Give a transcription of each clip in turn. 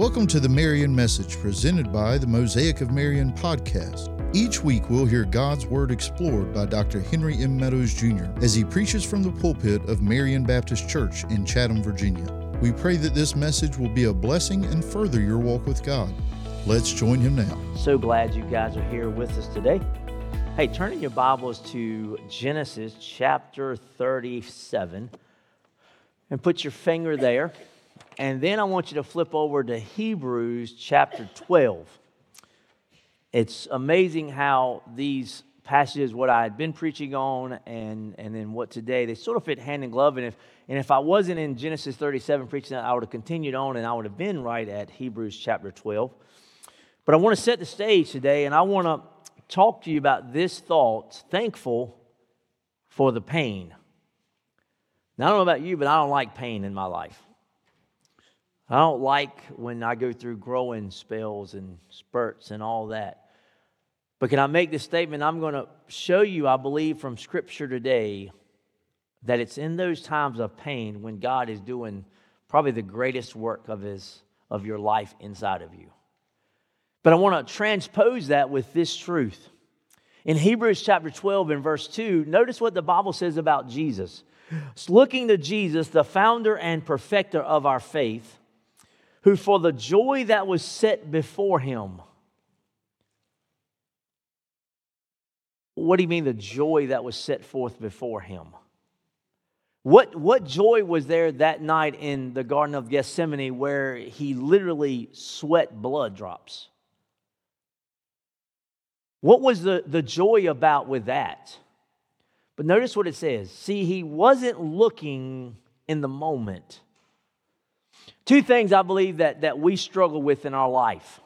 Welcome to the Marion Message presented by the Mosaic of Marion podcast. Each week we'll hear God's Word explored by Dr. Henry M. Meadows Jr. as he preaches from the pulpit of Marion Baptist Church in Chatham, Virginia. We pray that this message will be a blessing and further your walk with God. Let's join him now. So glad you guys are here with us today. Hey, turn in your Bibles to Genesis chapter 37 and put your finger there. And then I want you to flip over to Hebrews chapter 12. It's amazing how these passages, what I had been preaching on and, and then what today, they sort of fit hand in glove. And if, and if I wasn't in Genesis 37 preaching that, I would have continued on and I would have been right at Hebrews chapter 12. But I want to set the stage today and I want to talk to you about this thought thankful for the pain. Now, I don't know about you, but I don't like pain in my life. I don't like when I go through growing spells and spurts and all that. But can I make this statement? I'm going to show you, I believe, from Scripture today that it's in those times of pain when God is doing probably the greatest work of, his, of your life inside of you. But I want to transpose that with this truth. In Hebrews chapter 12 and verse 2, notice what the Bible says about Jesus. It's looking to Jesus, the founder and perfecter of our faith who for the joy that was set before him. What do you mean, the joy that was set forth before him? What, what joy was there that night in the Garden of Gethsemane where he literally sweat blood drops? What was the, the joy about with that? But notice what it says. See, he wasn't looking in the moment. Two things I believe that, that we struggle with in our life.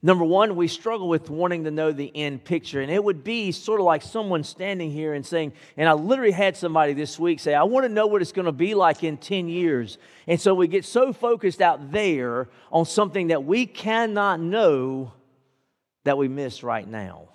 Number one, we struggle with wanting to know the end picture. And it would be sort of like someone standing here and saying, and I literally had somebody this week say, I want to know what it's going to be like in 10 years. And so we get so focused out there on something that we cannot know that we miss right now.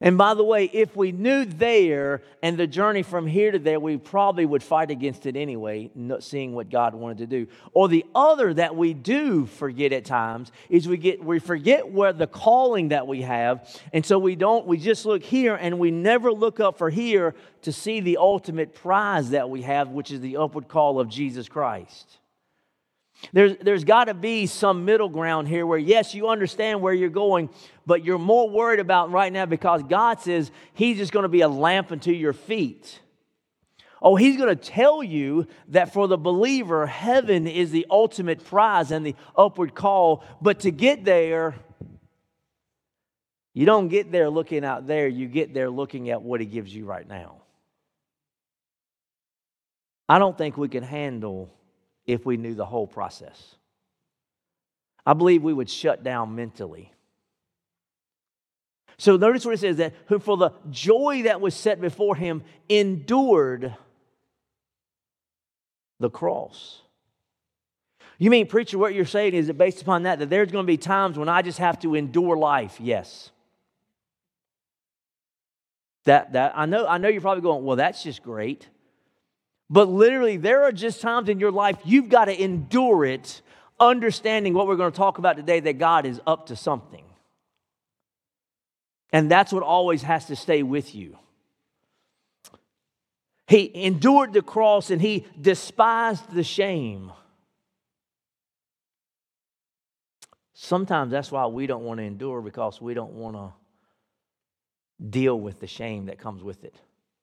And by the way, if we knew there and the journey from here to there, we probably would fight against it anyway, not seeing what God wanted to do. Or the other that we do forget at times is we get we forget where the calling that we have, and so we don't we just look here and we never look up for here to see the ultimate prize that we have, which is the upward call of Jesus Christ. There's, there's got to be some middle ground here where, yes, you understand where you're going, but you're more worried about right now because God says He's just going to be a lamp unto your feet. Oh, He's going to tell you that for the believer, heaven is the ultimate prize and the upward call. But to get there, you don't get there looking out there, you get there looking at what He gives you right now. I don't think we can handle if we knew the whole process. I believe we would shut down mentally. So notice what it says that who for the joy that was set before him endured the cross. You mean, preacher, what you're saying is it based upon that, that there's going to be times when I just have to endure life? Yes. That, that I know I know you're probably going, well, that's just great. But literally, there are just times in your life you've got to endure it, understanding what we're going to talk about today that God is up to something. And that's what always has to stay with you. He endured the cross and he despised the shame. Sometimes that's why we don't want to endure because we don't want to deal with the shame that comes with it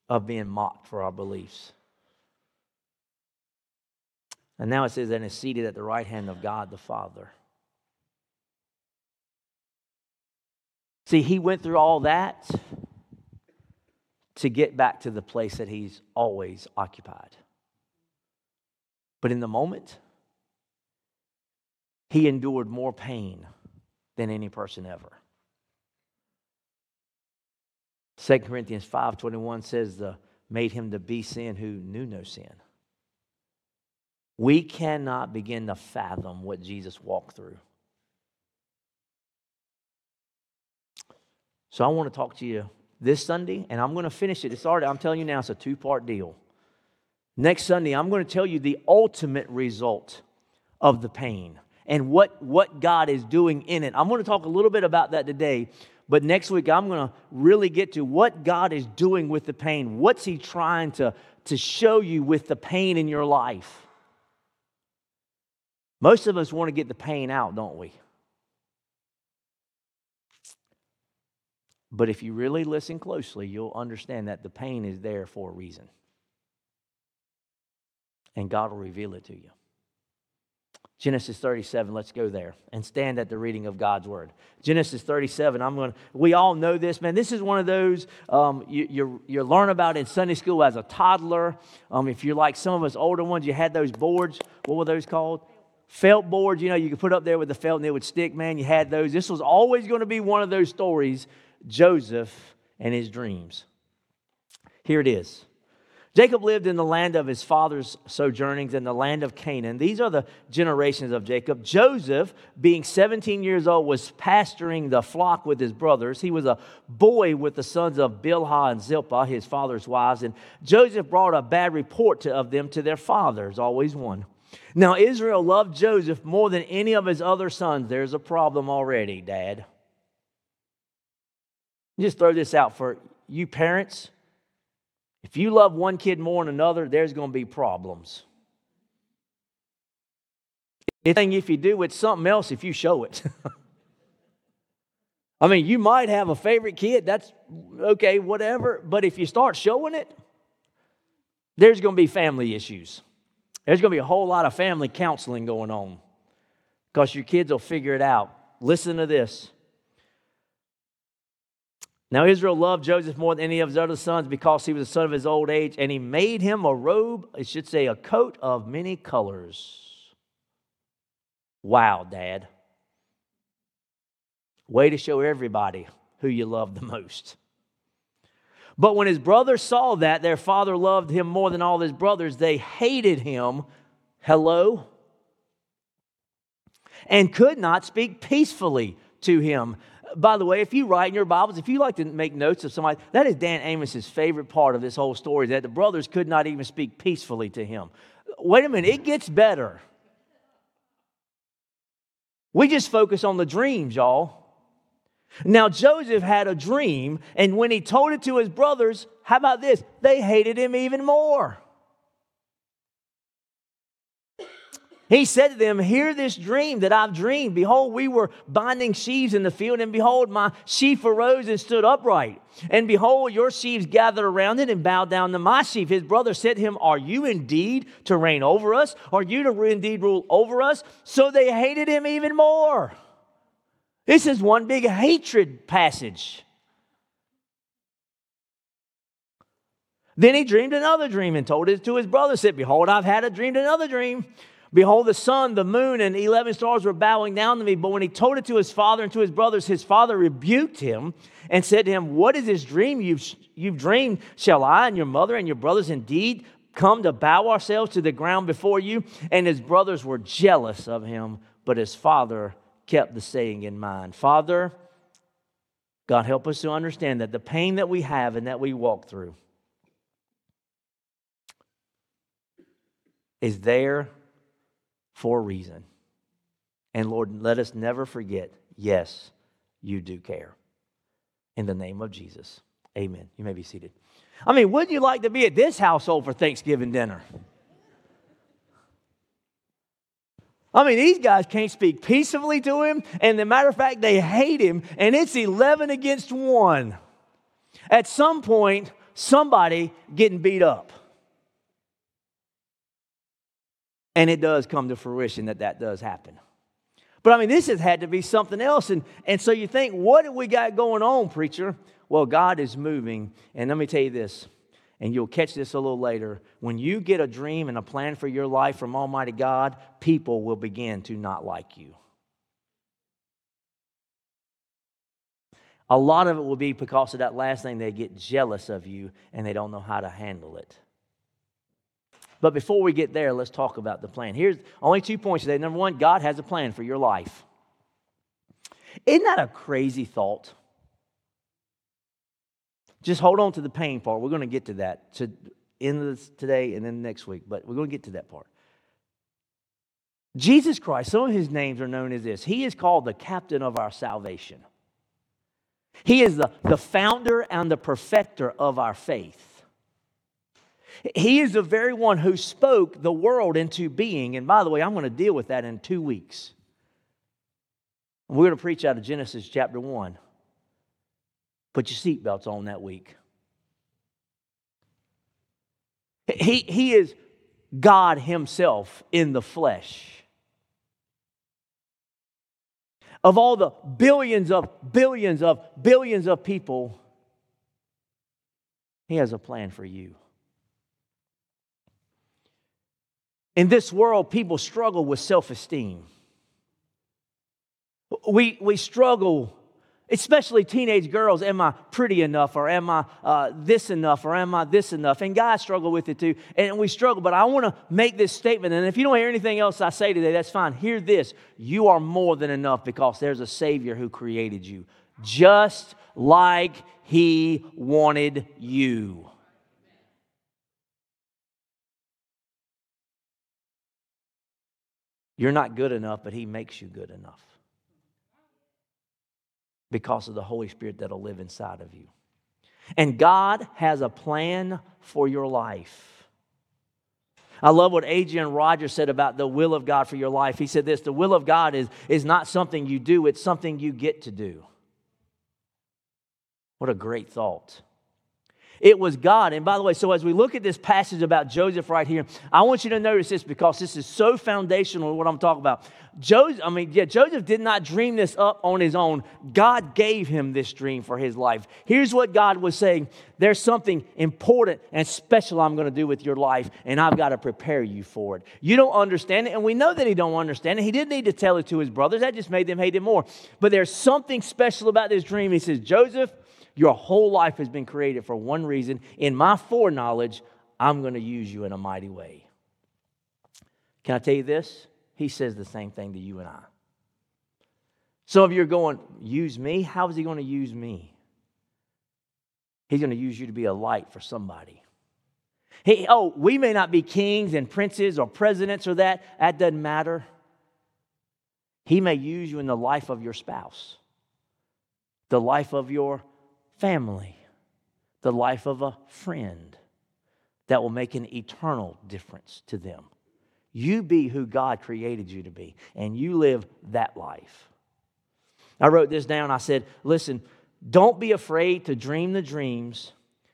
of being mocked for our beliefs. And now it says, and is seated at the right hand of God the Father. See, he went through all that to get back to the place that he's always occupied. But in the moment, he endured more pain than any person ever. 2 Corinthians 5:21 says the made him to be sin who knew no sin. We cannot begin to fathom what Jesus walked through. So I want to talk to you this Sunday, and I'm going to finish it. It's already, I'm telling you now, it's a two part deal. Next Sunday, I'm going to tell you the ultimate result of the pain and what, what God is doing in it. I'm going to talk a little bit about that today, but next week I'm going to really get to what God is doing with the pain. What's He trying to, to show you with the pain in your life? Most of us want to get the pain out, don't we? But if you really listen closely, you'll understand that the pain is there for a reason. And God will reveal it to you. Genesis 37, let's go there and stand at the reading of God's word. Genesis 37, I'm going to, we all know this, man. This is one of those um, you, you, you learn about in Sunday school as a toddler. Um, if you're like some of us older ones, you had those boards. What were those called? Felt boards, you know, you could put up there with the felt and it would stick, man. You had those. This was always going to be one of those stories Joseph and his dreams. Here it is. Jacob lived in the land of his father's sojournings in the land of Canaan. These are the generations of Jacob. Joseph, being 17 years old, was pasturing the flock with his brothers. He was a boy with the sons of Bilhah and Zilpah, his father's wives. And Joseph brought a bad report to, of them to their fathers, always one. Now, Israel loved Joseph more than any of his other sons. There's a problem already, Dad. Just throw this out for you parents. If you love one kid more than another, there's going to be problems. thing if you do, it's something else if you show it. I mean, you might have a favorite kid, that's okay, whatever. But if you start showing it, there's going to be family issues. There's going to be a whole lot of family counseling going on because your kids will figure it out. Listen to this. Now, Israel loved Joseph more than any of his other sons because he was the son of his old age, and he made him a robe, I should say, a coat of many colors. Wow, Dad. Way to show everybody who you love the most. But when his brothers saw that their father loved him more than all his brothers, they hated him. Hello? And could not speak peacefully to him by the way, if you write in your Bibles, if you like to make notes of somebody, that is Dan Amos's favorite part of this whole story, that the brothers could not even speak peacefully to him. Wait a minute, it gets better. We just focus on the dreams, y'all. Now, Joseph had a dream, and when he told it to his brothers, how about this? They hated him even more. He said to them, Hear this dream that I've dreamed. Behold, we were binding sheaves in the field, and behold, my sheaf arose and stood upright. And behold, your sheaves gathered around it and bowed down to my sheaf. His brother said to him, Are you indeed to reign over us? Are you to indeed rule over us? So they hated him even more. This is one big hatred passage. Then he dreamed another dream and told it to his brother, said, Behold, I've had a dream, another dream. Behold, the sun, the moon, and 11 stars were bowing down to me. But when he told it to his father and to his brothers, his father rebuked him and said to him, What is this dream you've, you've dreamed? Shall I and your mother and your brothers indeed come to bow ourselves to the ground before you? And his brothers were jealous of him, but his father kept the saying in mind. Father, God, help us to understand that the pain that we have and that we walk through is there for a reason. And Lord, let us never forget yes, you do care. In the name of Jesus, amen. You may be seated. I mean, wouldn't you like to be at this household for Thanksgiving dinner? I mean, these guys can't speak peacefully to him, and the matter of fact, they hate him, and it's 11 against 1. At some point, somebody getting beat up. And it does come to fruition that that does happen. But I mean, this has had to be something else. And, and so you think, what have we got going on, preacher? Well, God is moving. And let me tell you this, and you'll catch this a little later. When you get a dream and a plan for your life from Almighty God, people will begin to not like you. A lot of it will be because of that last thing, they get jealous of you and they don't know how to handle it. But before we get there, let's talk about the plan. Here's only two points today. Number one, God has a plan for your life. Isn't that a crazy thought? Just hold on to the pain part. We're going to get to that. To end this today and then next week, but we're going to get to that part. Jesus Christ, some of his names are known as this. He is called the captain of our salvation. He is the, the founder and the perfecter of our faith. He is the very one who spoke the world into being. And by the way, I'm going to deal with that in two weeks. We're going to preach out of Genesis chapter 1. Put your seatbelts on that week. He, he is God Himself in the flesh. Of all the billions of billions of billions of people, He has a plan for you. In this world, people struggle with self esteem. We, we struggle especially teenage girls am i pretty enough or am i uh, this enough or am i this enough? And guys struggle with it too and we struggle but i want to make this statement and if you don't hear anything else i say today that's fine. Hear this you are more than enough because there's a savior who created you just like he wanted you. You're not good enough but he makes you good enough because of the Holy Spirit that'll live inside of you. And God has a plan for your life. I love what Adrian Rogers said about the will of God for your life. He said this the will of God is, is not something you do, it's something you get to do. What a great thought. It was God. And by the way, so as we look at this passage about Joseph right here, I want you to notice this because this is so foundational to what I'm talking about. Joseph, I mean, yeah, Joseph did not dream this up on his own. God gave him this dream for his life. Here's what God was saying there's something important and special I'm going to do with your life, and I've got to prepare you for it. You don't understand it, and we know that he don't understand it. He didn't need to tell it to his brothers. That just made them hate him more. But there's something special about this dream. He says, Joseph, your whole life has been created for one reason. In my foreknowledge, I'm going to use you in a mighty way. Can I tell you this? He says the same thing to you and I. Some of you are going, use me? How is he going to use me? He's going to use you to be a light for somebody. He, oh, we may not be kings and princes or presidents or that. That doesn't matter. He may use you in the life of your spouse, the life of your family, the life of a friend that will make an eternal difference to them. You be who God created you to be, and you live that life. I wrote this down. I said, Listen, don't be afraid to dream the dreams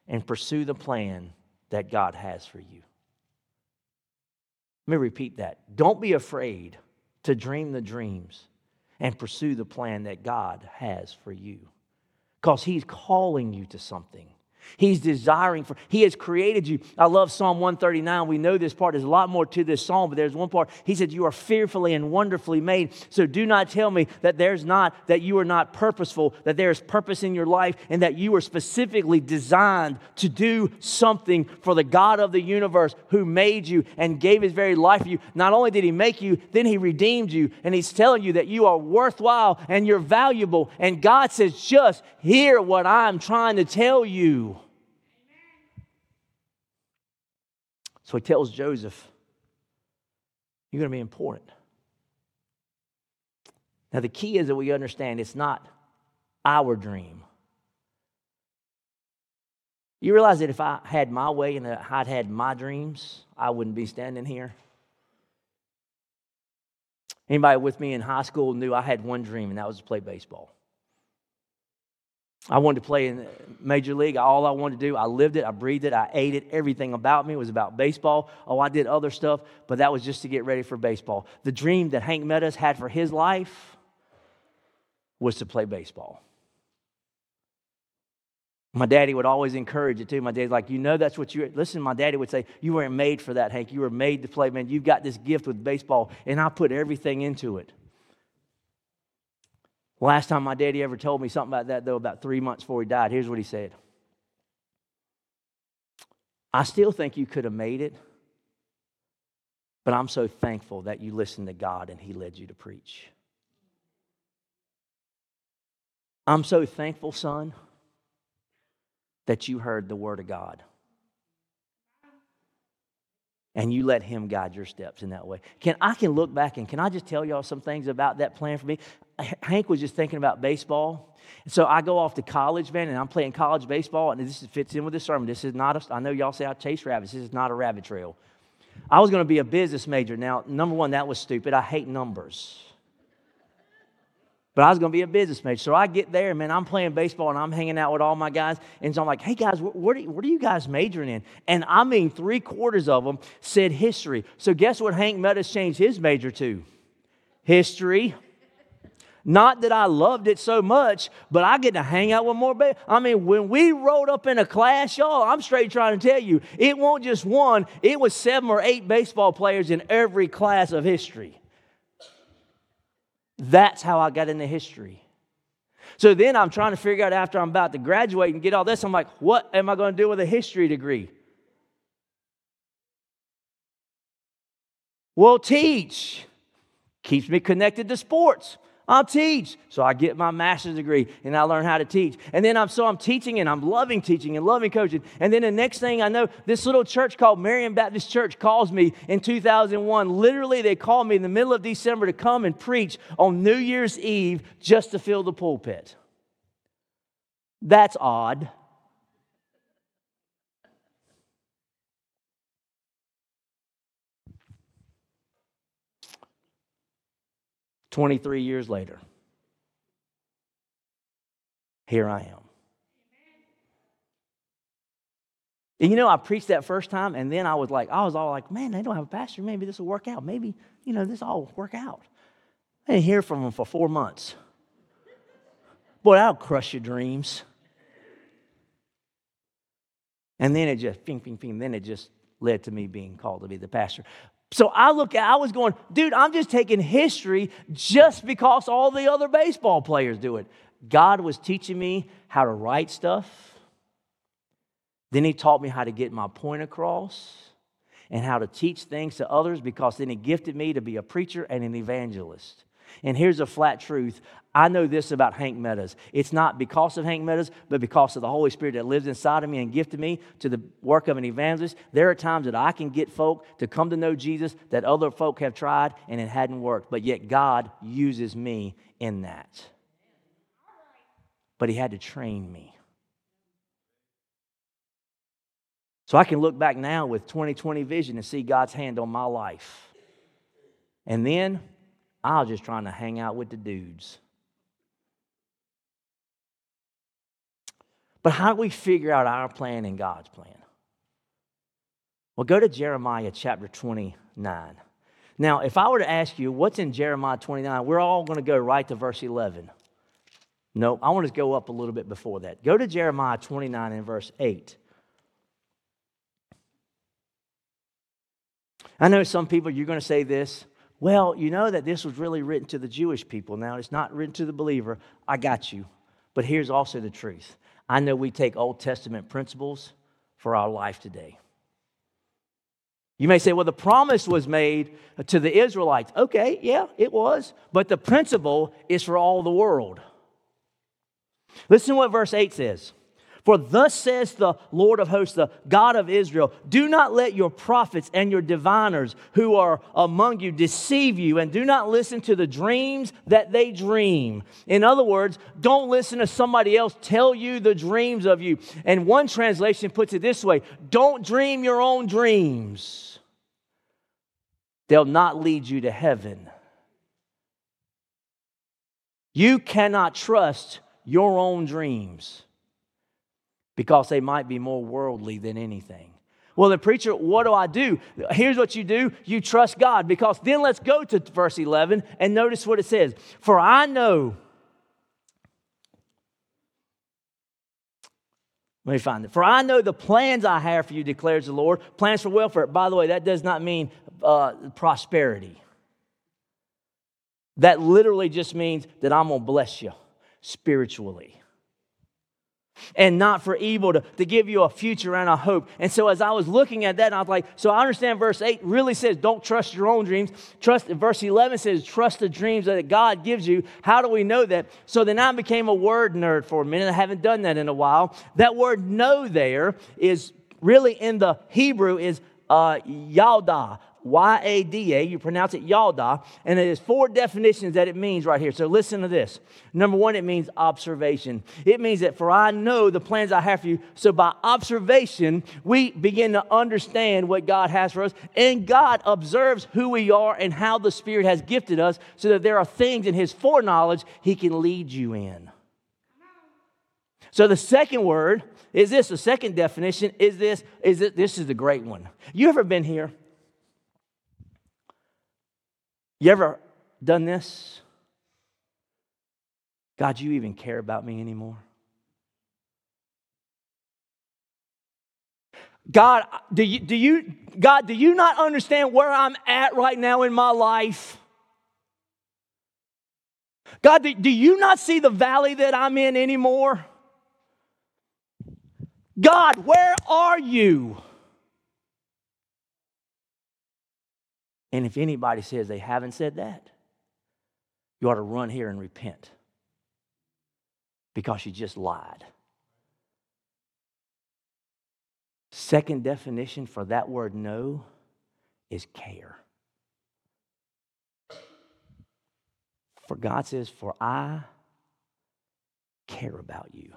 and pursue the plan that God has for you. Let me repeat that. Don't be afraid to dream the dreams and pursue the plan that God has for you because He's calling you to something. He's desiring for, He has created you. I love Psalm 139. We know this part. There's a lot more to this psalm, but there's one part. He said, You are fearfully and wonderfully made. So do not tell me that there's not, that you are not purposeful, that there's purpose in your life, and that you are specifically designed to do something for the God of the universe who made you and gave His very life for you. Not only did He make you, then He redeemed you, and He's telling you that you are worthwhile and you're valuable. And God says, Just hear what I'm trying to tell you. So he tells Joseph, You're going to be important. Now, the key is that we understand it's not our dream. You realize that if I had my way and I'd had my dreams, I wouldn't be standing here. Anybody with me in high school knew I had one dream, and that was to play baseball. I wanted to play in Major League. All I wanted to do, I lived it, I breathed it, I ate it. Everything about me was about baseball. Oh, I did other stuff, but that was just to get ready for baseball. The dream that Hank Meadows had for his life was to play baseball. My daddy would always encourage it too. My daddy's like, you know, that's what you listen. My daddy would say, you weren't made for that, Hank. You were made to play, man. You've got this gift with baseball, and I put everything into it. Last time my daddy ever told me something about that, though, about three months before he died, here's what he said I still think you could have made it, but I'm so thankful that you listened to God and He led you to preach. I'm so thankful, son, that you heard the Word of God. and you let him guide your steps in that way. Can I can look back and can I just tell y'all some things about that plan for me? Hank was just thinking about baseball. So I go off to college, man, and I'm playing college baseball, and this fits in with this sermon. This is not a, I know y'all say I chase rabbits. This is not a rabbit trail. I was going to be a business major. Now, number one, that was stupid. I hate numbers. But I was going to be a business major. So I get there, man, I'm playing baseball and I'm hanging out with all my guys. And so I'm like, hey, guys, what are, you, what are you guys majoring in? And I mean, three quarters of them said history. So guess what Hank Meadows changed his major to? History. Not that I loved it so much, but I get to hang out with more. Ba- I mean, when we rode up in a class, y'all, I'm straight trying to tell you, it won't just one, it was seven or eight baseball players in every class of history. That's how I got into history. So then I'm trying to figure out after I'm about to graduate and get all this, I'm like, what am I going to do with a history degree? Well, teach. Keeps me connected to sports. I'll teach. So I get my master's degree and I learn how to teach. And then I'm so I'm teaching and I'm loving teaching and loving coaching. And then the next thing I know, this little church called Marion Baptist Church calls me in 2001. Literally, they called me in the middle of December to come and preach on New Year's Eve just to fill the pulpit. That's odd. 23 years later, here I am. And you know, I preached that first time, and then I was like, I was all like, man, they don't have a pastor. Maybe this will work out. Maybe, you know, this all will work out. I didn't hear from them for four months. Boy, that'll crush your dreams. And then it just, ping, ping, ping, then it just led to me being called to be the pastor. So I look at, I was going, dude, I'm just taking history just because all the other baseball players do it. God was teaching me how to write stuff. Then He taught me how to get my point across and how to teach things to others because then He gifted me to be a preacher and an evangelist. And here's a flat truth I know this about Hank Meadows. It's not because of Hank Meadows, but because of the Holy Spirit that lives inside of me and gifted me to the work of an evangelist. There are times that I can get folk to come to know Jesus that other folk have tried and it hadn't worked, but yet God uses me in that. But He had to train me. So I can look back now with 2020 vision and see God's hand on my life. And then I was just trying to hang out with the dudes. But how do we figure out our plan and God's plan? Well, go to Jeremiah chapter 29. Now, if I were to ask you what's in Jeremiah 29, we're all going to go right to verse 11. No, I want to go up a little bit before that. Go to Jeremiah 29 and verse 8. I know some people, you're going to say this. Well, you know that this was really written to the Jewish people. Now, it's not written to the believer. I got you. But here's also the truth I know we take Old Testament principles for our life today. You may say, well, the promise was made to the Israelites. Okay, yeah, it was. But the principle is for all the world. Listen to what verse 8 says. For thus says the Lord of hosts, the God of Israel Do not let your prophets and your diviners who are among you deceive you, and do not listen to the dreams that they dream. In other words, don't listen to somebody else tell you the dreams of you. And one translation puts it this way Don't dream your own dreams, they'll not lead you to heaven. You cannot trust your own dreams because they might be more worldly than anything. Well, the preacher, what do I do? Here's what you do you trust God. Because then let's go to verse 11 and notice what it says. For I know, let me find it. For I know the plans I have for you, declares the Lord. Plans for welfare. By the way, that does not mean uh, prosperity. That literally just means that I'm going to bless you spiritually and not for evil, to, to give you a future and a hope. And so as I was looking at that, I was like, so I understand verse 8 really says, don't trust your own dreams. Trust, verse 11 says, trust the dreams that God gives you. How do we know that? So then I became a word nerd for a minute. I haven't done that in a while. That word know there is really in the Hebrew is uh, Y A D A. You pronounce it Yada. And there's four definitions that it means right here. So listen to this. Number one, it means observation. It means that for I know the plans I have for you. So by observation, we begin to understand what God has for us. And God observes who we are and how the Spirit has gifted us so that there are things in His foreknowledge He can lead you in. So the second word is this. The second definition is this. Is that this is the great one. You ever been here? You ever done this? God, you even care about me anymore? God, do you, do you, God, do you not understand where I'm at right now in my life? God, do, do you not see the valley that I'm in anymore? God, where are you? And if anybody says they haven't said that, you ought to run here and repent because you just lied. Second definition for that word know is care. For God says, For I care about you.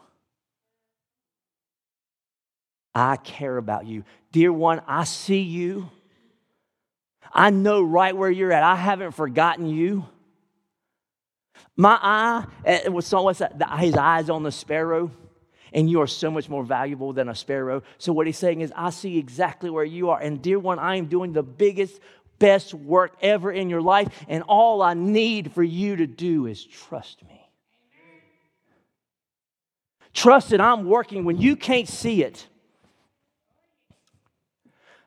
I care about you. Dear one, I see you. I know right where you're at. I haven't forgotten you. My eye, eh, what's that? His eyes on the sparrow, and you are so much more valuable than a sparrow. So, what he's saying is, I see exactly where you are. And, dear one, I am doing the biggest, best work ever in your life. And all I need for you to do is trust me. Trust that I'm working when you can't see it.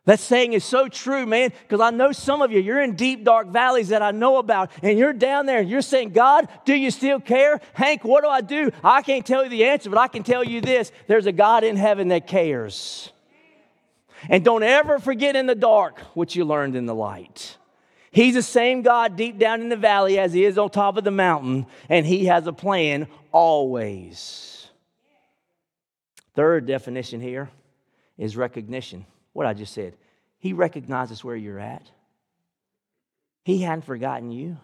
That saying is so true, man, because I know some of you, you're in deep, dark valleys that I know about, and you're down there and you're saying, God, do you still care? Hank, what do I do? I can't tell you the answer, but I can tell you this there's a God in heaven that cares. And don't ever forget in the dark what you learned in the light. He's the same God deep down in the valley as he is on top of the mountain, and he has a plan always. Third definition here is recognition what I just said. He recognizes where you're at. He hadn't forgotten you.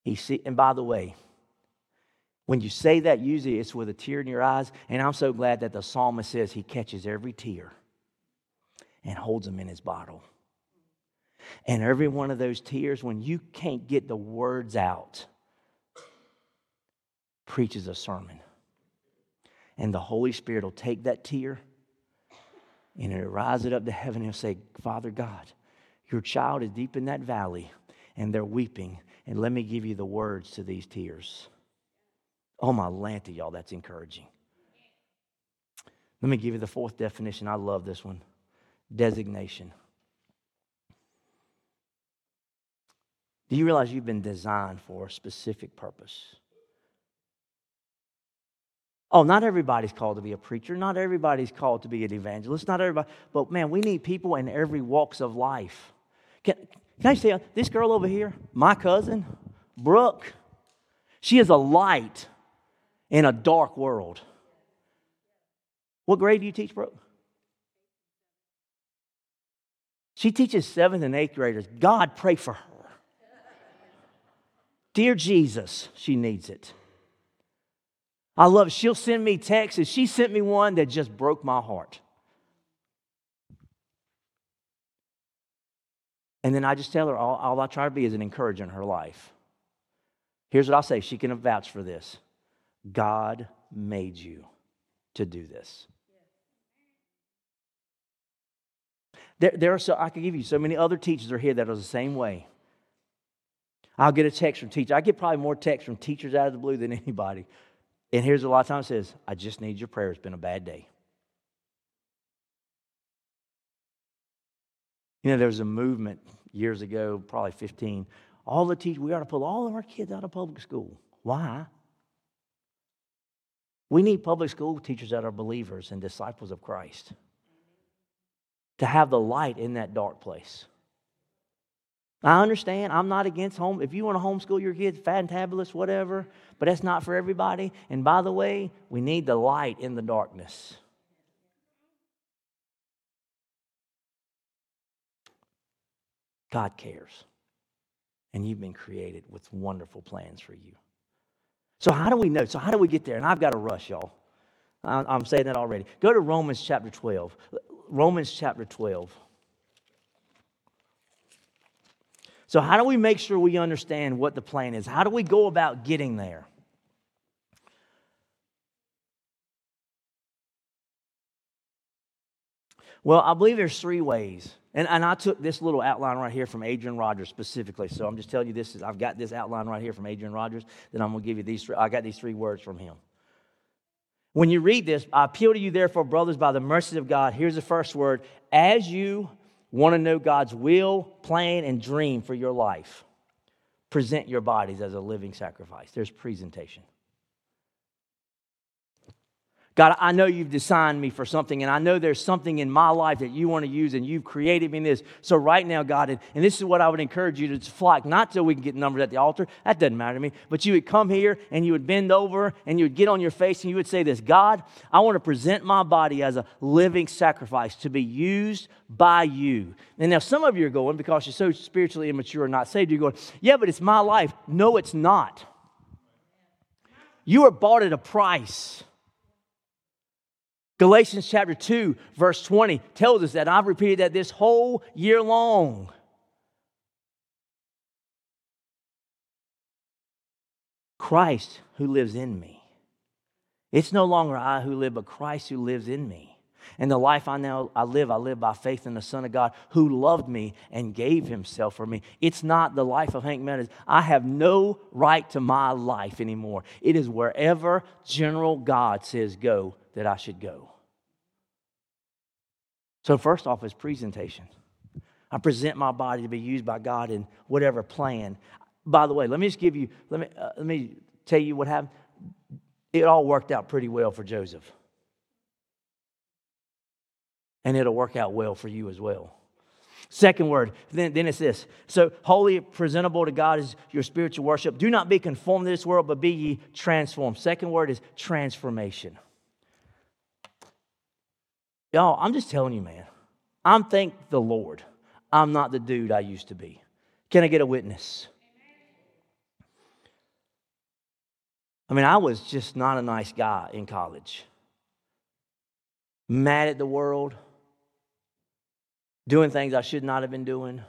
He see, and by the way, when you say that, usually it's with a tear in your eyes. And I'm so glad that the psalmist says he catches every tear and holds them in his bottle. And every one of those tears, when you can't get the words out, preaches a sermon. And the Holy Spirit will take that tear and he'll rise it up to heaven and he'll say, Father God, your child is deep in that valley and they're weeping. And let me give you the words to these tears. Oh, my Lanta, y'all, that's encouraging. Let me give you the fourth definition. I love this one designation. Do you realize you've been designed for a specific purpose? Oh, not everybody's called to be a preacher. Not everybody's called to be an evangelist. Not everybody. But man, we need people in every walks of life. Can, can I say uh, this girl over here, my cousin, Brooke, she is a light in a dark world. What grade do you teach, Brooke? She teaches seventh and eighth graders. God, pray for her. Dear Jesus, she needs it. I love, she'll send me texts. And she sent me one that just broke my heart. And then I just tell her all, all I try to be is an encourager in her life. Here's what I'll say she can vouch for this God made you to do this. There, there are so I could give you so many other teachers are here that are the same way. I'll get a text from teachers. I get probably more texts from teachers out of the blue than anybody. And here's a lot of times says, I just need your prayer. It's been a bad day. You know, there was a movement years ago, probably 15. All the teachers, we ought to pull all of our kids out of public school. Why? We need public school teachers that are believers and disciples of Christ to have the light in that dark place. I understand. I'm not against home. If you want to homeschool your kids, fantabulous, whatever, but that's not for everybody. And by the way, we need the light in the darkness. God cares. And you've been created with wonderful plans for you. So, how do we know? So, how do we get there? And I've got to rush, y'all. I'm saying that already. Go to Romans chapter 12. Romans chapter 12. So, how do we make sure we understand what the plan is? How do we go about getting there? Well, I believe there's three ways. And, and I took this little outline right here from Adrian Rogers specifically. So I'm just telling you this is I've got this outline right here from Adrian Rogers. Then I'm gonna give you these three. I got these three words from him. When you read this, I appeal to you, therefore, brothers, by the mercies of God. Here's the first word as you want to know God's will, plan, and dream for your life, present your bodies as a living sacrifice. There's presentation. God, I know you've designed me for something, and I know there's something in my life that you want to use, and you've created me in this. So, right now, God, and, and this is what I would encourage you to flock, not so we can get numbers at the altar, that doesn't matter to me, but you would come here and you would bend over and you would get on your face and you would say this God, I want to present my body as a living sacrifice to be used by you. And now, some of you are going, because you're so spiritually immature and not saved, you're going, yeah, but it's my life. No, it's not. You are bought at a price. Galatians chapter 2, verse 20 tells us that I've repeated that this whole year long. Christ who lives in me. It's no longer I who live, but Christ who lives in me. And the life I now I live, I live by faith in the Son of God who loved me and gave himself for me. It's not the life of Hank Meadows. I have no right to my life anymore. It is wherever General God says go that I should go. So, first off, is presentation. I present my body to be used by God in whatever plan. By the way, let me just give you, let me, uh, let me tell you what happened. It all worked out pretty well for Joseph. And it'll work out well for you as well. Second word, then, then it's this. So, holy, presentable to God is your spiritual worship. Do not be conformed to this world, but be ye transformed. Second word is transformation. Y'all, I'm just telling you, man. I'm thank the Lord. I'm not the dude I used to be. Can I get a witness? I mean, I was just not a nice guy in college. Mad at the world, doing things I should not have been doing.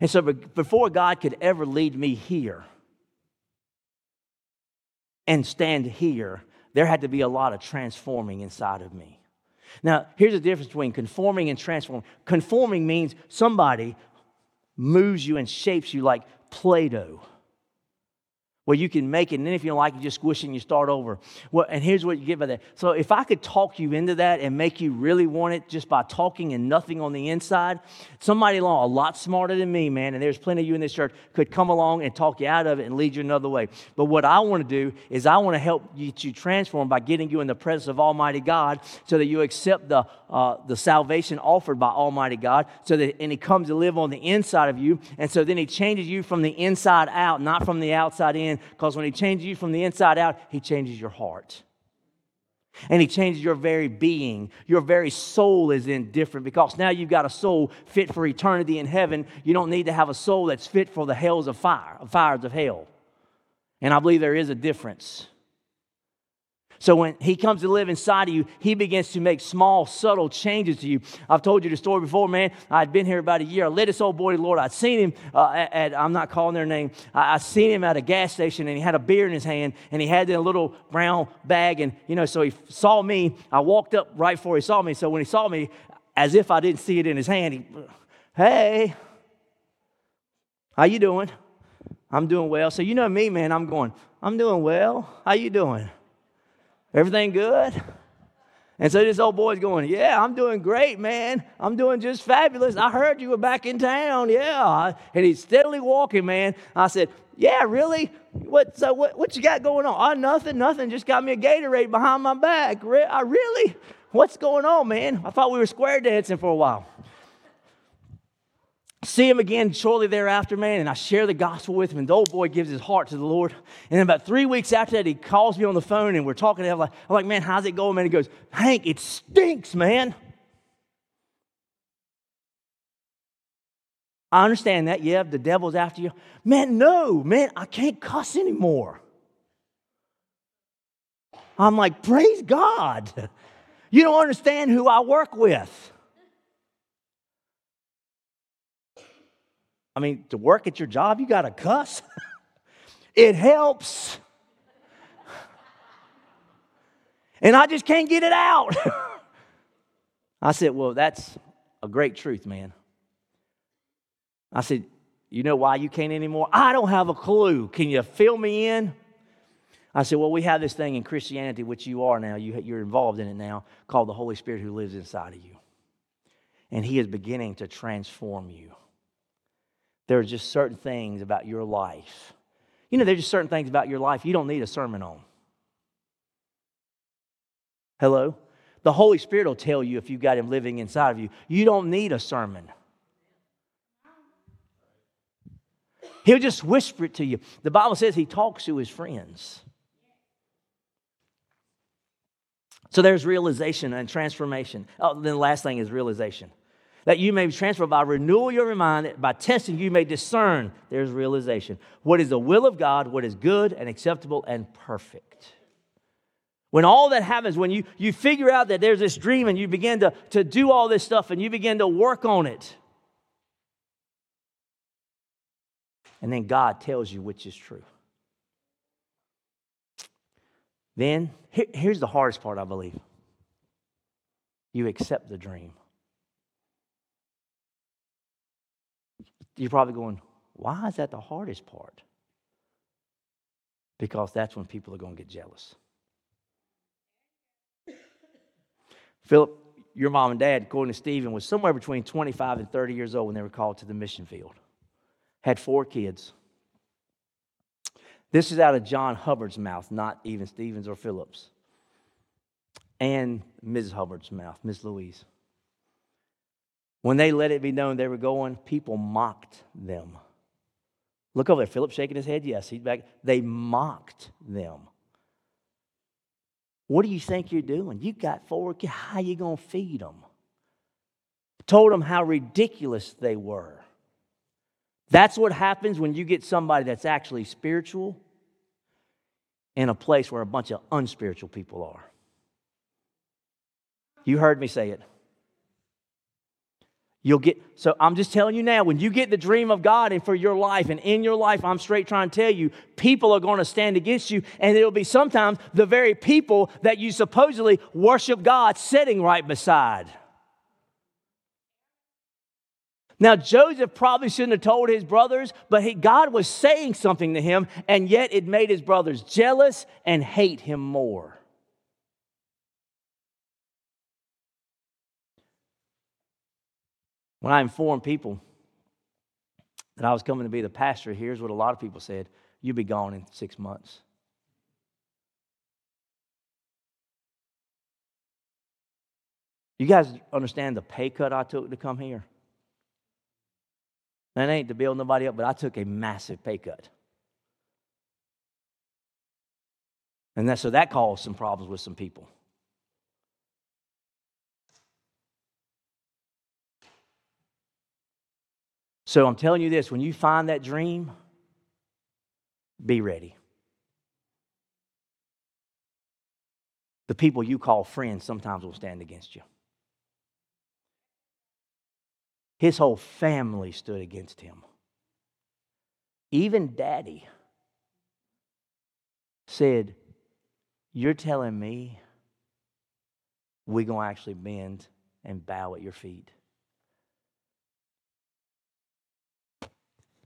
And so, before God could ever lead me here and stand here, there had to be a lot of transforming inside of me. Now, here's the difference between conforming and transforming. Conforming means somebody moves you and shapes you like Play Doh where you can make it, and then if you don't like it, just squish it and you start over. Well, and here's what you get by that. So if I could talk you into that and make you really want it just by talking and nothing on the inside, somebody along a lot smarter than me, man, and there's plenty of you in this church, could come along and talk you out of it and lead you another way. But what I want to do is I want to help you to transform by getting you in the presence of Almighty God so that you accept the, uh, the salvation offered by Almighty God, so that and He comes to live on the inside of you, and so then He changes you from the inside out, not from the outside in because when He changes you from the inside out, He changes your heart. And He changes your very being. Your very soul is indifferent because now you've got a soul fit for eternity in heaven. You don't need to have a soul that's fit for the hells of fire, fires of hell. And I believe there is a difference. So when he comes to live inside of you, he begins to make small, subtle changes to you. I've told you the story before, man. I'd been here about a year. I led this old boy Lord. I'd seen him uh, at, at, I'm not calling their name, I, I seen him at a gas station and he had a beer in his hand and he had a little brown bag. And, you know, so he saw me. I walked up right before he saw me. So when he saw me, as if I didn't see it in his hand, he, hey, how you doing? I'm doing well. So you know me, man. I'm going, I'm doing well. How you doing? Everything good? And so this old boy's going, Yeah, I'm doing great, man. I'm doing just fabulous. I heard you were back in town. Yeah. And he's steadily walking, man. I said, Yeah, really? What, so what, what you got going on? Oh, nothing, nothing. Just got me a Gatorade behind my back. Re- I really? What's going on, man? I thought we were square dancing for a while see him again shortly thereafter, man, and I share the gospel with him, and the old boy gives his heart to the Lord. And then about three weeks after that, he calls me on the phone, and we're talking. I'm like, I'm like, man, how's it going, man? He goes, Hank, it stinks, man. I understand that. Yeah, the devil's after you. Man, no, man, I can't cuss anymore. I'm like, praise God. You don't understand who I work with. I mean, to work at your job, you got to cuss. it helps. And I just can't get it out. I said, Well, that's a great truth, man. I said, You know why you can't anymore? I don't have a clue. Can you fill me in? I said, Well, we have this thing in Christianity, which you are now, you, you're involved in it now, called the Holy Spirit who lives inside of you. And He is beginning to transform you. There are just certain things about your life. You know, there's just certain things about your life you don't need a sermon on. Hello? The Holy Spirit will tell you if you've got Him living inside of you. You don't need a sermon. He'll just whisper it to you. The Bible says He talks to His friends. So there's realization and transformation. Oh, then the last thing is realization. That you may be transferred by renewal your mind, by testing, you may discern. There's realization. What is the will of God, what is good and acceptable and perfect. When all that happens, when you, you figure out that there's this dream and you begin to, to do all this stuff and you begin to work on it, and then God tells you which is true. Then, here, here's the hardest part, I believe. You accept the dream. You're probably going, why is that the hardest part? Because that's when people are going to get jealous. Philip, your mom and dad, according to Stephen, was somewhere between 25 and 30 years old when they were called to the mission field. Had four kids. This is out of John Hubbard's mouth, not even Stephen's or Philip's. And Mrs. Hubbard's mouth, Miss Louise. When they let it be known they were going, people mocked them. Look over there. Philip shaking his head. Yes, he's back. They mocked them. What do you think you're doing? You got four kids. How you going to feed them? Told them how ridiculous they were. That's what happens when you get somebody that's actually spiritual in a place where a bunch of unspiritual people are. You heard me say it. You'll get, so I'm just telling you now, when you get the dream of God and for your life, and in your life, I'm straight trying to tell you, people are going to stand against you, and it'll be sometimes the very people that you supposedly worship God sitting right beside. Now, Joseph probably shouldn't have told his brothers, but he, God was saying something to him, and yet it made his brothers jealous and hate him more. When I informed people that I was coming to be the pastor, here's what a lot of people said You'll be gone in six months. You guys understand the pay cut I took to come here? That ain't to build nobody up, but I took a massive pay cut. And that, so that caused some problems with some people. So I'm telling you this when you find that dream, be ready. The people you call friends sometimes will stand against you. His whole family stood against him. Even daddy said, You're telling me we're going to actually bend and bow at your feet?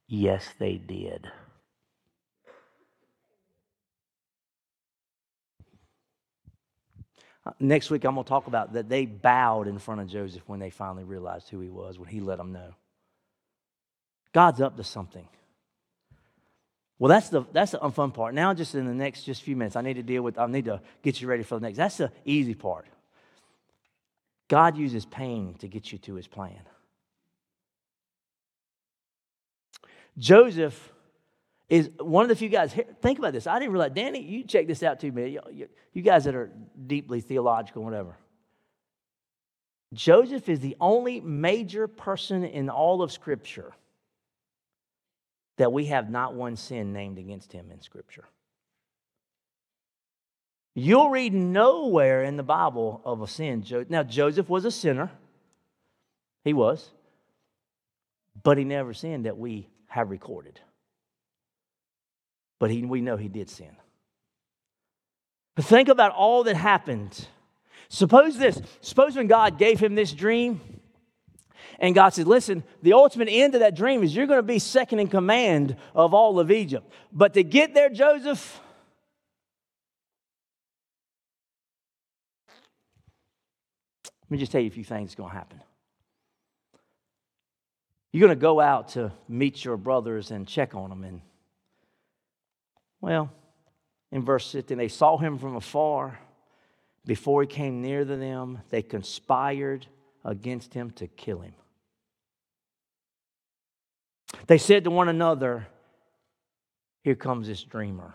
Yes, they did. Uh, next week, I'm going to talk about that they bowed in front of Joseph when they finally realized who he was, when he let them know. God's up to something. Well, that's the that's the unfun part. Now, just in the next just few minutes, I need to deal with. I need to get you ready for the next. That's the easy part. God uses pain to get you to His plan. Joseph is one of the few guys. Think about this. I didn't realize, Danny, you check this out too, man. You guys that are deeply theological, whatever. Joseph is the only major person in all of Scripture that we have not one sin named against him in Scripture. You'll read nowhere in the Bible of a sin. Now, Joseph was a sinner. He was. But he never sinned that we have recorded. But he, we know he did sin. But think about all that happened. Suppose this. Suppose when God gave him this dream, and God said, Listen, the ultimate end of that dream is you're going to be second in command of all of Egypt. But to get there, Joseph, let me just tell you a few things that's going to happen. You're going to go out to meet your brothers and check on them. And, well, in verse 15, they saw him from afar. Before he came near to them, they conspired against him to kill him. They said to one another, Here comes this dreamer.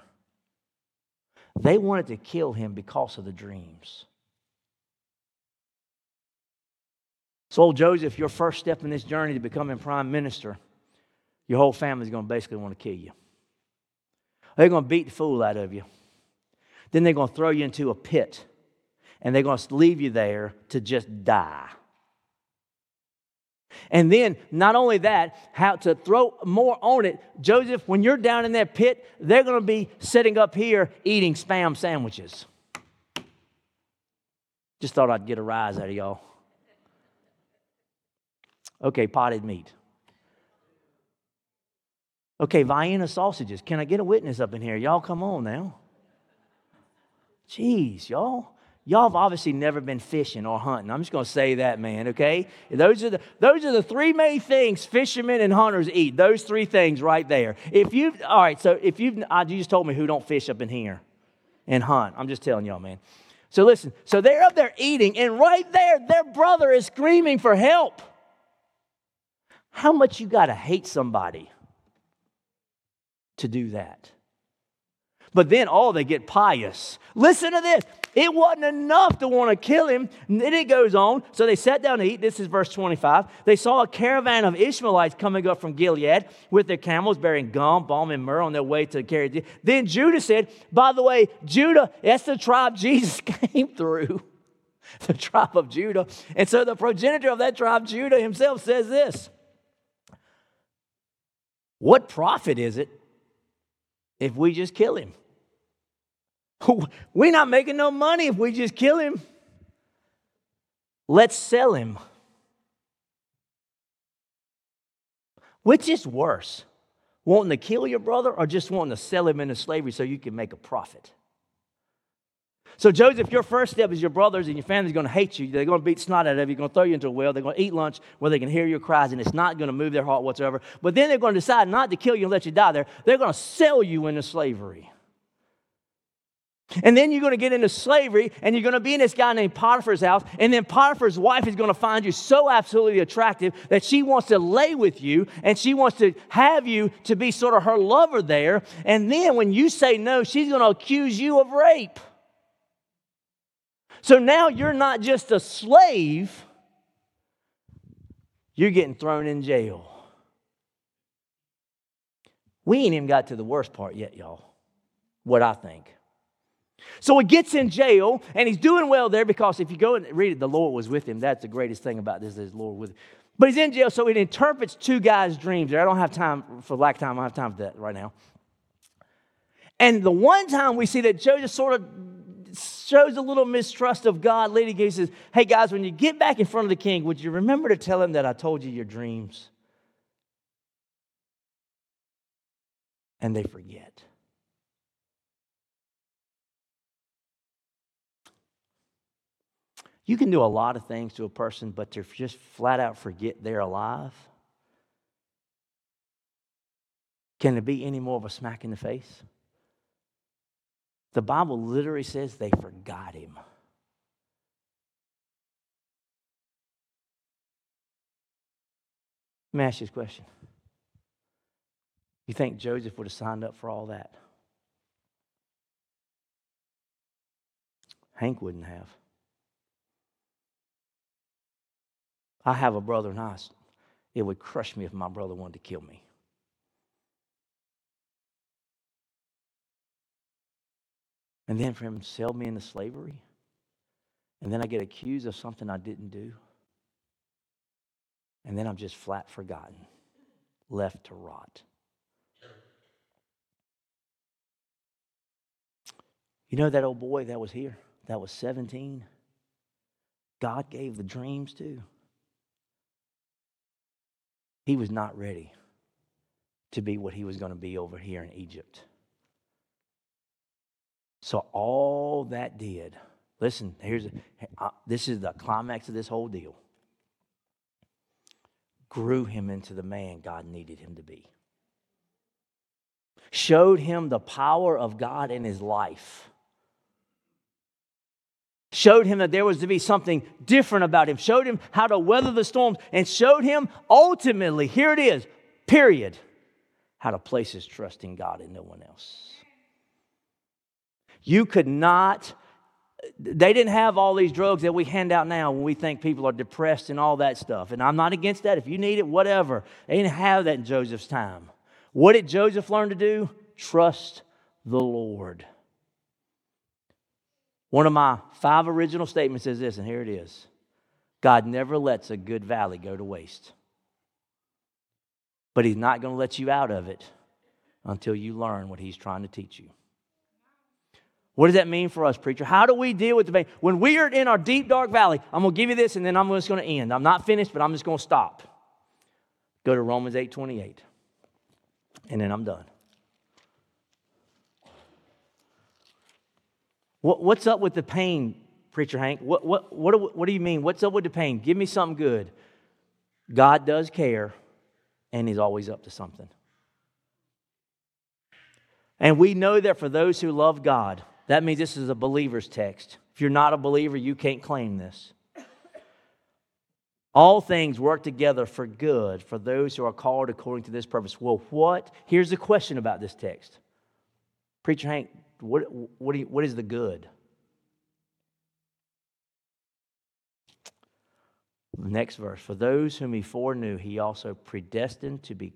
They wanted to kill him because of the dreams. So, old Joseph, your first step in this journey to becoming prime minister, your whole family's going to basically want to kill you. They're going to beat the fool out of you. Then they're going to throw you into a pit, and they're going to leave you there to just die. And then, not only that, how to throw more on it. Joseph, when you're down in that pit, they're going to be sitting up here eating spam sandwiches. Just thought I'd get a rise out of y'all. Okay, potted meat. Okay, Vienna sausages. Can I get a witness up in here? Y'all come on now. Jeez, y'all. Y'all have obviously never been fishing or hunting. I'm just going to say that, man, okay? Those are, the, those are the three main things fishermen and hunters eat. Those three things right there. If you've, all right, so if you've, uh, you just told me who don't fish up in here and hunt. I'm just telling y'all, man. So listen, so they're up there eating, and right there, their brother is screaming for help. How much you got to hate somebody to do that? But then, oh, they get pious. Listen to this. It wasn't enough to want to kill him. And Then it goes on. So they sat down to eat. This is verse 25. They saw a caravan of Ishmaelites coming up from Gilead with their camels bearing gum, balm, and myrrh on their way to carry. Then Judah said, By the way, Judah, that's the tribe Jesus came through. The tribe of Judah. And so the progenitor of that tribe, Judah himself, says this what profit is it if we just kill him? We're not making no money if we just kill him. Let's sell him. Which is worse? Wanting to kill your brother or just wanting to sell him into slavery so you can make a profit? So, Joseph, your first step is your brothers and your family's going to hate you. They're going to beat snot out of you. They're going to throw you into a well. They're going to eat lunch where they can hear your cries, and it's not going to move their heart whatsoever. But then they're going to decide not to kill you and let you die there. They're going to sell you into slavery. And then you're going to get into slavery and you're going to be in this guy named Potiphar's house. And then Potiphar's wife is going to find you so absolutely attractive that she wants to lay with you and she wants to have you to be sort of her lover there. And then when you say no, she's going to accuse you of rape. So now you're not just a slave, you're getting thrown in jail. We ain't even got to the worst part yet, y'all. What I think. So he gets in jail and he's doing well there because if you go and read it, the Lord was with him. That's the greatest thing about this is Lord with him. But he's in jail, so it interprets two guys' dreams. I don't have time for lack of time, I don't have time for that right now. And the one time we see that Joseph sort of shows a little mistrust of God. Lady Gates says, Hey guys, when you get back in front of the king, would you remember to tell him that I told you your dreams? And they forget. You can do a lot of things to a person, but to just flat out forget they're alive. Can it be any more of a smack in the face? The Bible literally says they forgot him. Let me ask you this question. You think Joseph would have signed up for all that? Hank wouldn't have. I have a brother and I, it would crush me if my brother wanted to kill me. And then for him to sell me into slavery. And then I get accused of something I didn't do. And then I'm just flat forgotten, left to rot. You know that old boy that was here, that was 17? God gave the dreams to. He was not ready to be what he was going to be over here in Egypt. So all that did, listen, here's uh, this is the climax of this whole deal. Grew him into the man God needed him to be. Showed him the power of God in his life showed him that there was to be something different about him, showed him how to weather the storms, and showed him ultimately, here it is, period, how to place his trust in God and no one else. You could not, they didn't have all these drugs that we hand out now when we think people are depressed and all that stuff. And I'm not against that. If you need it, whatever. They didn't have that in Joseph's time. What did Joseph learn to do? Trust the Lord. One of my five original statements is this, and here it is God never lets a good valley go to waste. But He's not going to let you out of it until you learn what He's trying to teach you. What does that mean for us, preacher? How do we deal with the pain? When we are in our deep, dark valley, I'm going to give you this and then I'm just going to end. I'm not finished, but I'm just going to stop. Go to Romans 8 28. And then I'm done. What, what's up with the pain, Preacher Hank? What, what, what, do, what do you mean? What's up with the pain? Give me something good. God does care, and He's always up to something. And we know that for those who love God, that means this is a believer's text. If you're not a believer, you can't claim this. All things work together for good for those who are called according to this purpose. Well, what? Here's the question about this text. Preacher Hank, what, what, you, what is the good? Next verse. For those whom he foreknew, he also predestined to be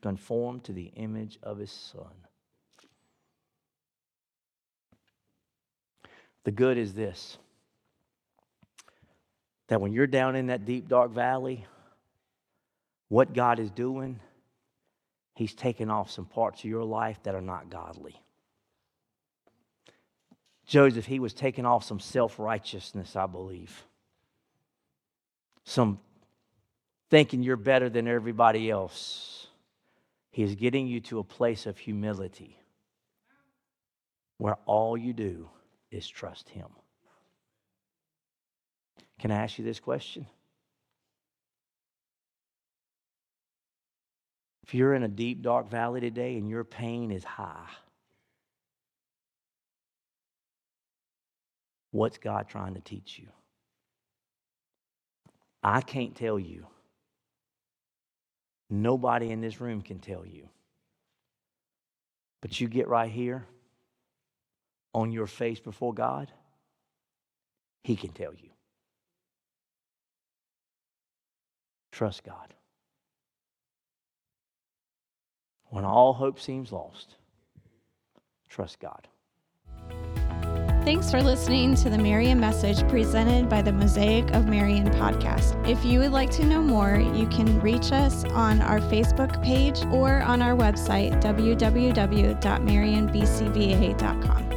conformed to the image of his son. The good is this that when you're down in that deep, dark valley, what God is doing, He's taking off some parts of your life that are not godly. Joseph, he was taking off some self righteousness, I believe. Some thinking you're better than everybody else. He is getting you to a place of humility where all you do is trust Him. Can I ask you this question? If you're in a deep, dark valley today and your pain is high, What's God trying to teach you? I can't tell you. Nobody in this room can tell you. But you get right here on your face before God, He can tell you. Trust God. When all hope seems lost, trust God. Thanks for listening to the Marion message presented by the Mosaic of Marion podcast. If you would like to know more, you can reach us on our Facebook page or on our website, www.marionbcva.com.